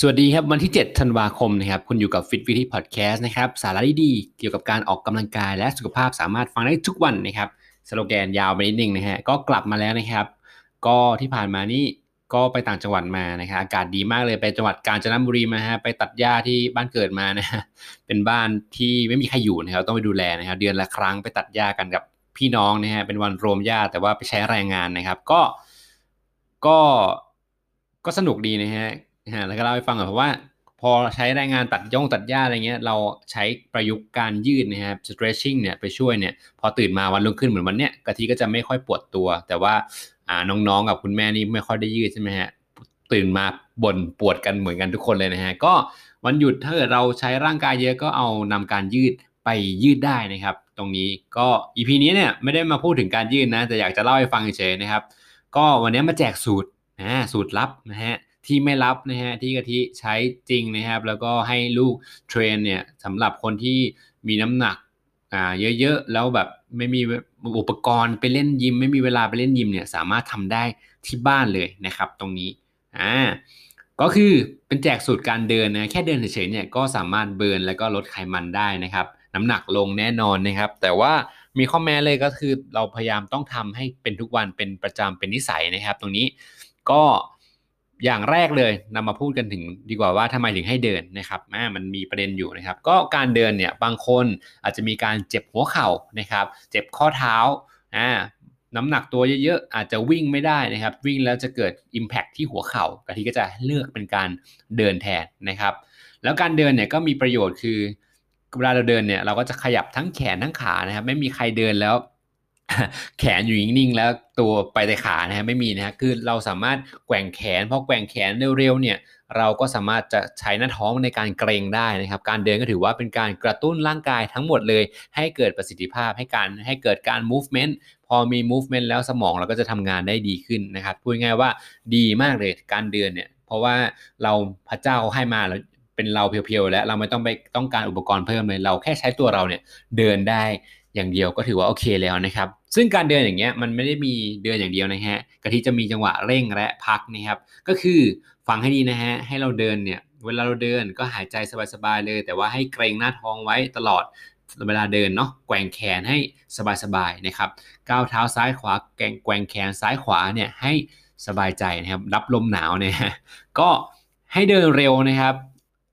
สวัสดีครับวันที่ 7 ธันวาคมนะครับคุณอยู่กับ Fit v i t y Podcast นะครับสาระดีๆเกี่ยวกับการออกกำลังกายและสุขภาพสามารถฟังได้ทุกวันนะครับสโลแกนยาวไปนิดนึงนะฮะก็กลับมาแล้วนะครับ ก็ที่ผ่านมานี่ก็ไปต่างจังหวัดมานะครับอากาศดีมากเลยไปจังหวัดกาญจนบุรีมาฮะไปตัดหญ้าที่บ้านเกิดมานะฮะเป็นบ้านที่ไม่มีใครอยู่นะครับต้องไปดูแลนะครับเดือนละครั้งไปตัดหญ้ากันกับพี่น้องนะฮะเป็นวันรวมญาแต่ว่าไปใช้แรงงานนะครับ ก็ก็ก็สนุกดีนะฮะ ฮะแล้วก็เล่าให้ฟังหน่อยเพราะว่า พอใช้แรงงานตัดย่องตัดหญ้าอะไรเงี้ย เราใช้ประยุกต์การยืดนะครับ stretching เนี่ยไปช่วยเนี่ย พอตื่นมาวันรุ่งขึ้นเหมือนวันเนี้ยกะทิก็จะไม่ค่อยปวดตัว แต่ว่าอ่าน้องๆกับคุณแม่นี่ไม่ค่อยได้ยืดใช่ไหมฮะตื่นมาบ่นปวดกันเหมือนกันทุกคนเลยนะฮะก็วันหยุดถ้าเกิดเราใช้ร่างกายเยอะก็เอานำการยืดไปยืดได้นะครับ ตรงนี้ก็ EP นี้เนี่ยไม่ได้มาพูดถึงการยืดนะแต่อยากจะเล่าให้ฟังเฉยๆนะครับ ก็วันนี้มาแจกสูตรนะสูตรลับนะฮะ ที่ไม่รับนะฮะที่กะทิใช้จริงนะครับ แล้วก็ให้ลูกเทรนเนี่ยสำหรับคนที่มีน้ำหนักอ่าเยอะๆ แล้วแบบไม่มีอุปกรณ์ไปเล่นยิม ไม่มีเวลาไปเล่นยิมเนี่ยสามารถทำได้ที่บ้านเลยนะครับ ตรงนี้อ่าก็คือเป็นแจกสูตรการเดินนะแค่เดินเฉยๆเนี่ยก็สามารถเบิร์นแล้วก็ลดไขมันได้นะครับน้ำหนักลงแน่นอนนะครับ แต่ว่ามีข้อแม้เลยก็คือเราพยายามต้องทำให้เป็นทุกวันเป็นประจำเป็นนิสัยนะครับ ตรงนี้ก็ อย่างแรกเลยนำมาพูดกันถึงดีกว่าว่าทำไมถึงให้เดินนะครับมันมีประเด็นอยู่นะครับ ก็การเดินเนี่ยบางคนอาจจะมีการเจ็บหัวเข่านะครับ เจ็บข้อเท้าอ่าน้ำหนักตัวเยอะๆอาจจะวิ่งไม่ได้นะครับ วิ่งแล้วจะเกิด Impact ที่หัวเข่ากะทิก็จะเลือกเป็นการเดินแทนนะครับ แล้วการเดินเนี่ยก็มีประโยชน์คือเวลาเราเดินเนี่ยเราก็จะขยับทั้งแขนทั้งขานะครับ ไม่มีใครเดินแล้ว แขนอยู่นิ่งๆแล้วตัวไปแต่ขานะฮะไม่มีนะฮะคือเราสามารถแกว่งแขนพอแกว่งแขนเร็วๆเนี่ยเราก็สามารถจะใช้หน้าท้องในการเกรงได้นะครับ การเดินก็ถือว่าเป็นการกระตุ้นร่างกายทั้งหมดเลย ให้เกิดประสิทธิภาพให้การให้เกิดการ movement พอมี movement แล้วสมองเราก็จะทำงานได้ดีขึ้นนะครับพูดง่ายว่าดีมากเลยการเดินเนี่ย เพราะว่าเราพระเจ้าให้มาแล้วเป็นเราเพียวๆแล้วเราไม่ต้องไปต้องการอุปกรณ์เพิ่มเลย เราแค่ใช้ตัวเราเนี่ยเดินได้ อย่างเดียวก็ถือว่าโอเคแล้วนะครับ ซึ่งการเดินอย่างเงี้ยมันไม่ได้มีเดินอย่างเดียวนะฮะกะทิจะมีจังหวะเร่งและพักนะครับ ก็คือฟังให้ดีนะฮะให้เราเดินเนี่ยเวลาเราเดินก็หายใจสบายๆเลย แต่ว่าให้เกรงหน้าท้องไว้ตลอดเวลาเดินเนาะแกว่งแขนให้สบายๆนะครับก้าวเท้าซ้ายขวาแกงแกว่งแขนซ้ายขวาเนี่ยให้สบายใจนะครับรับลมหนาวเนี่ยก็ให้เดินเร็วนะครับ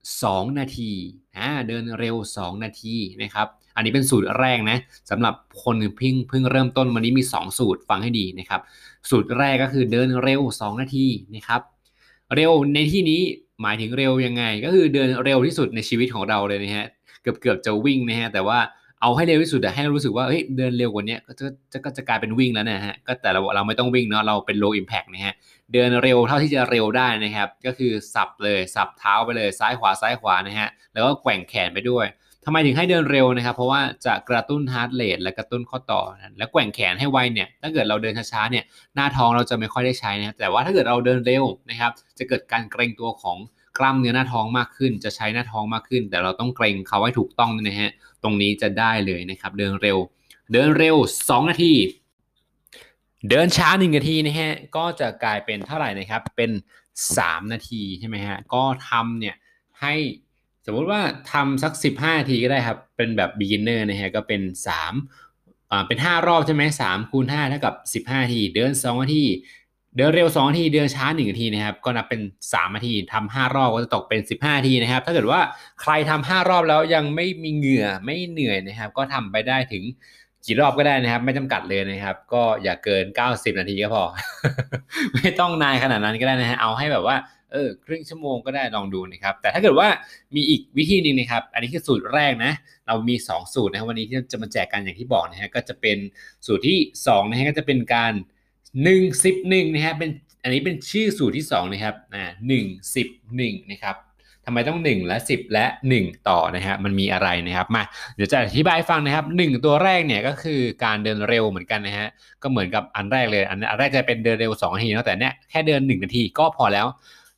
2 นาที อ่าเดินเร็ว 2 นาทีนะครับ อันนี้เป็นสูตรแรกนะสำหรับคนเพิ่งเพิ่งเริ่มต้นวันนี้มี 2 สูตรฟังให้ดีนะครับ สูตรแรกก็คือเดินเร็ว 2 นาทีนะครับ เร็วในที่นี้หมายถึงเร็วยังไง ก็คือเดินเร็วที่สุดในชีวิตของเราเลยนะฮะเกือบเกือบจะวิ่งนะฮะแต่ว่า เอาให้เร็วที่สุดให้เรารู้สึกว่าเฮ้ยเดินเร็วกว่านี้ก็จะก็จะกลายเป็นวิ่งแล้วนะฮะก็แต่เราเราไม่ต้องวิ่งเนาะเราเป็น low impact นะฮะเดินเร็วเท่าที่จะเร็วได้นะครับ ก็คือสับเลยสับเท้าไปเลยซ้ายขวาซ้ายขวานะฮะแล้วก็แกว่งแขนไปด้วยทำไมถึงให้เดินเร็วนะครับ เพราะว่าจะกระตุ้นฮาร์ดเรทและกระตุ้นข้อต่อนะและแกว่งแขนให้ไวเนี่ยถ้าเกิดเราเดินช้าๆเนี่ยหน้าท้องเราจะไม่ค่อยได้ใช้นะแต่ว่าถ้าเกิดเราเดินเร็วนะครับ จะเกิดการเกรงตัวของ กล้ามเนื้อหน้าท้องมากขึ้น จะใช้หน้าท้องมากขึ้น แต่เราต้องเกรงเขาให้ถูกต้องนะฮะตรงนี้จะได้เลยนะครับ เดินเร็ว เดินเร็ว 2 นาที เดินช้า1นาทีนะฮะก็จะกลายเป็นเท่าไหร่นะครับเป็น 3 นาทีใช่ไหมฮะก็ทำเนี่ยให้สมมติว่าทำสัก 15 นาทีก็ได้ครับ เป็นแบบ beginner นะฮะก็เป็น 3อ่าเป็น 5 รอบใช่ไหมสามคูณ5เท่ากับ 15 นาที เดิน 2 นาที เดินเร็ว2นาทีเดินช้า1นาทีนะครับก็นับเป็น3นาทีทำ5รอบก็จะตกเป็น 15นาทีนะครับ ถ้าเกิดว่าใครทำ5รอบแล้วยังไม่มีเหงื่อไม่เหนื่อยนะครับ ก็ทำไปได้ถึงกี่รอบก็ได้นะครับ ไม่จำกัดเลยนะครับ ก็อย่าเกิน 90 นาทีก็พอ ไม่ต้องนานขนาดนั้นก็ได้นะฮะเอาให้แบบว่าเออครึ่งชั่วโมงก็ได้ลองดูนะครับ แต่ถ้าเกิดว่ามีอีกวิธีหนึ่งนะครับ อันนี้คือสูตรแรกนะ เรามี 2 สูตรนะครับวันนี้ที่จะมาแจกกันอย่างที่บอกนะฮะก็จะเป็นสูตรที่2นะฮะก็จะเป็นการ 1 10 1นะฮะเป็นอันนี้เป็นชื่อสูตรที่2นะครับอ่าหนึ่งสิบหนึ่งนะครับทำไมต้อง 1 และ 10 และ 1 ต่อนะฮะมันมีอะไรนะครับมาเดี๋ยวจะอธิบายฟังนะครับ 1 ตัวแรกเนี่ยก็คือการเดินเร็วเหมือนกันนะฮะก็เหมือนกับอันแรกเลย อันแรกจะเป็นเดินเร็ว2นาทีนะแต่เนี้ยแค่เดิน 1 นาทีก็พอแล้ว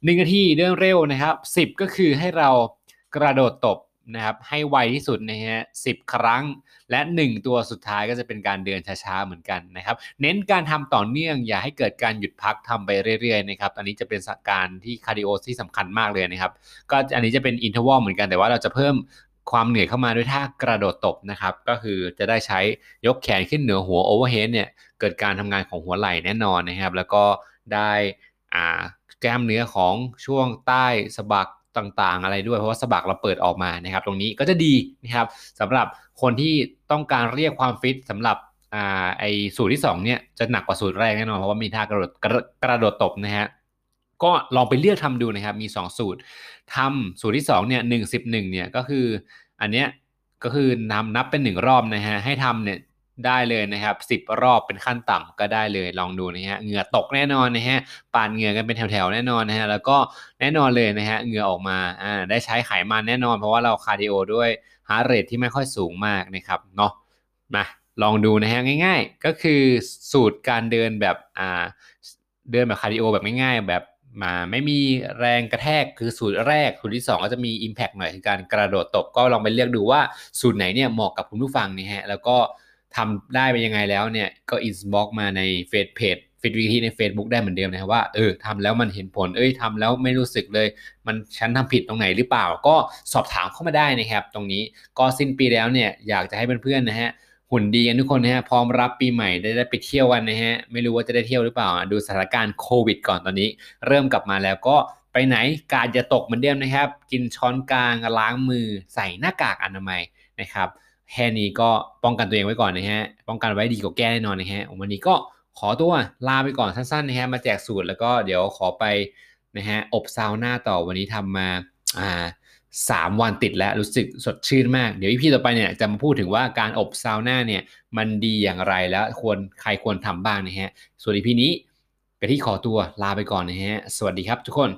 หนึ่งนาทีเดินเร็วนะครับสิบก็คือให้เรากระโดดตบ นะครับให้ไวที่สุดนะฮะสิครั้ง และ 1 ตัวสุดท้ายก็จะเป็นการเดินช้าๆเหมือนกันนะครับ เน้นการทำต่อเนื่องอย่าให้เกิดการหยุดพักทำไปเรื่อยๆนะครับอันนี้จะเป็นการที่ cardio ที่สำคัญมากเลยนะครับ ก็อันนี้จะเป็น interval เหมือนกันแต่ว่าเราจะเพิ่มความเหนื่อยเข้ามาด้วยท่ากระโดดตบนะครับ ก็คือจะได้ใช้ยกแขนขึ้นเหนือหัว overhead เนี่ยเกิดการทำงานของหัวไหล่แน่นอนนะครับ แล้วก็ได้อ่าแก้มเนื้อของช่วงใต้สะบัก ต่างๆ อะไรด้วยเพราะว่าสะบักเราเปิดออกมานะครับ ตรงนี้ก็จะดีนะครับสำหรับคนที่ต้องการเรียกความฟิตสำหรับอ่าไอสูตรที่2เนี่ยจะหนักกว่าสูตรแรกแน่นอนเพราะว่ามีท่ากระโดดกระโดดตบนะฮะก็ลองไปเลือกทำดูนะครับมี 2 สูตรทำสูตรที่2เนี่ยหนึ่งสิบหนึ่งเนี่ยก็คืออันเนี้ยก็คือนำนับเป็นหนึ่งรอบนะฮะให้ทำเนี่ย ได้เลยนะครับสิบรอบเป็นขั้นต่ำก็ได้เลยลองดูนะฮะเหงื่อตกแน่นอนนะฮะปาดเหงื่อกันเป็นแถวๆแน่นอนนะฮะแล้วก็แน่นอนเลยนะฮะเหงื่อออกมาอ่าได้ใช้ไขมันแน่นอน เพราะว่าเรา cardio ด้วย heart rate ที่ไม่ค่อยสูงมากนะครับเนาะมาลองดูนะฮะง่าย ๆ ก็คือสูตรการเดินแบบอ่าเดินแบบ cardio แบบง่ายๆ แบบมาไม่มีแรงกระแทกคือสูตรแรก สูตรที่ 2 ก็จะมี Impact หน่อยคือการกระโดดตบก็ลองไปเลือกดูว่าสูตรไหนเนี่ยเหมาะกับคุณผู้ฟังนี่ฮะแล้วก็ ทำได้เป็นยังไงแล้วเนี่ยก็ inbox มาในเฟซเพจฟิตวิธีใน Facebook ได้เหมือนเดิมนะครับว่าเออทำแล้วมันเห็นผล เอ้ยทำแล้วไม่รู้สึกเลย มันฉันทำผิดตรงไหนหรือเปล่า ก็สอบถามเข้ามาได้นะครับ ตรงนี้ก็สิ้นปีแล้วเนี่ยอยากจะให้เพื่อนๆนะฮะหุ่นดีกันทุกคนนะฮะพร้อมรับปีใหม่ได้ได้ไปเที่ยวกันนะฮะไม่รู้ว่าจะได้เที่ยวหรือเปล่า ดูสถานการณ์โควิดก่อนตอนนี้ เริ่มกลับมาแล้วก็ไปไหนกาดจะตกเหมือนเดิมนะครับ กินช้อนกลางล้างมือใส่หน้ากากอนามัยนะครับ แค่นี้ก็ป้องกันตัวเองไว้ก่อนนะฮะ ป้องกันไว้ดีกว่าแก้แน่นอนนะฮะ วันนี้ก็ขอตัวลาไปก่อนสั้นๆนะฮะ มาแจกสูตรแล้วก็เดี๋ยวขอไปนะฮะอบซาวน่าต่อวันนี้ทำมาอ่าสามวันติดแล้วรู้สึกสดชื่นมาก เดี๋ยวอีพีต่อไปเนี่ยจะมาพูดถึงว่าการอบซาวน่าเนี่ยมันดีอย่างไรแล้วควรใครควรทำบ้างนะฮะ ส่วนอีพีนี้กะที่ขอตัวลาไปก่อนนะฮะ สวัสดีครับทุกคน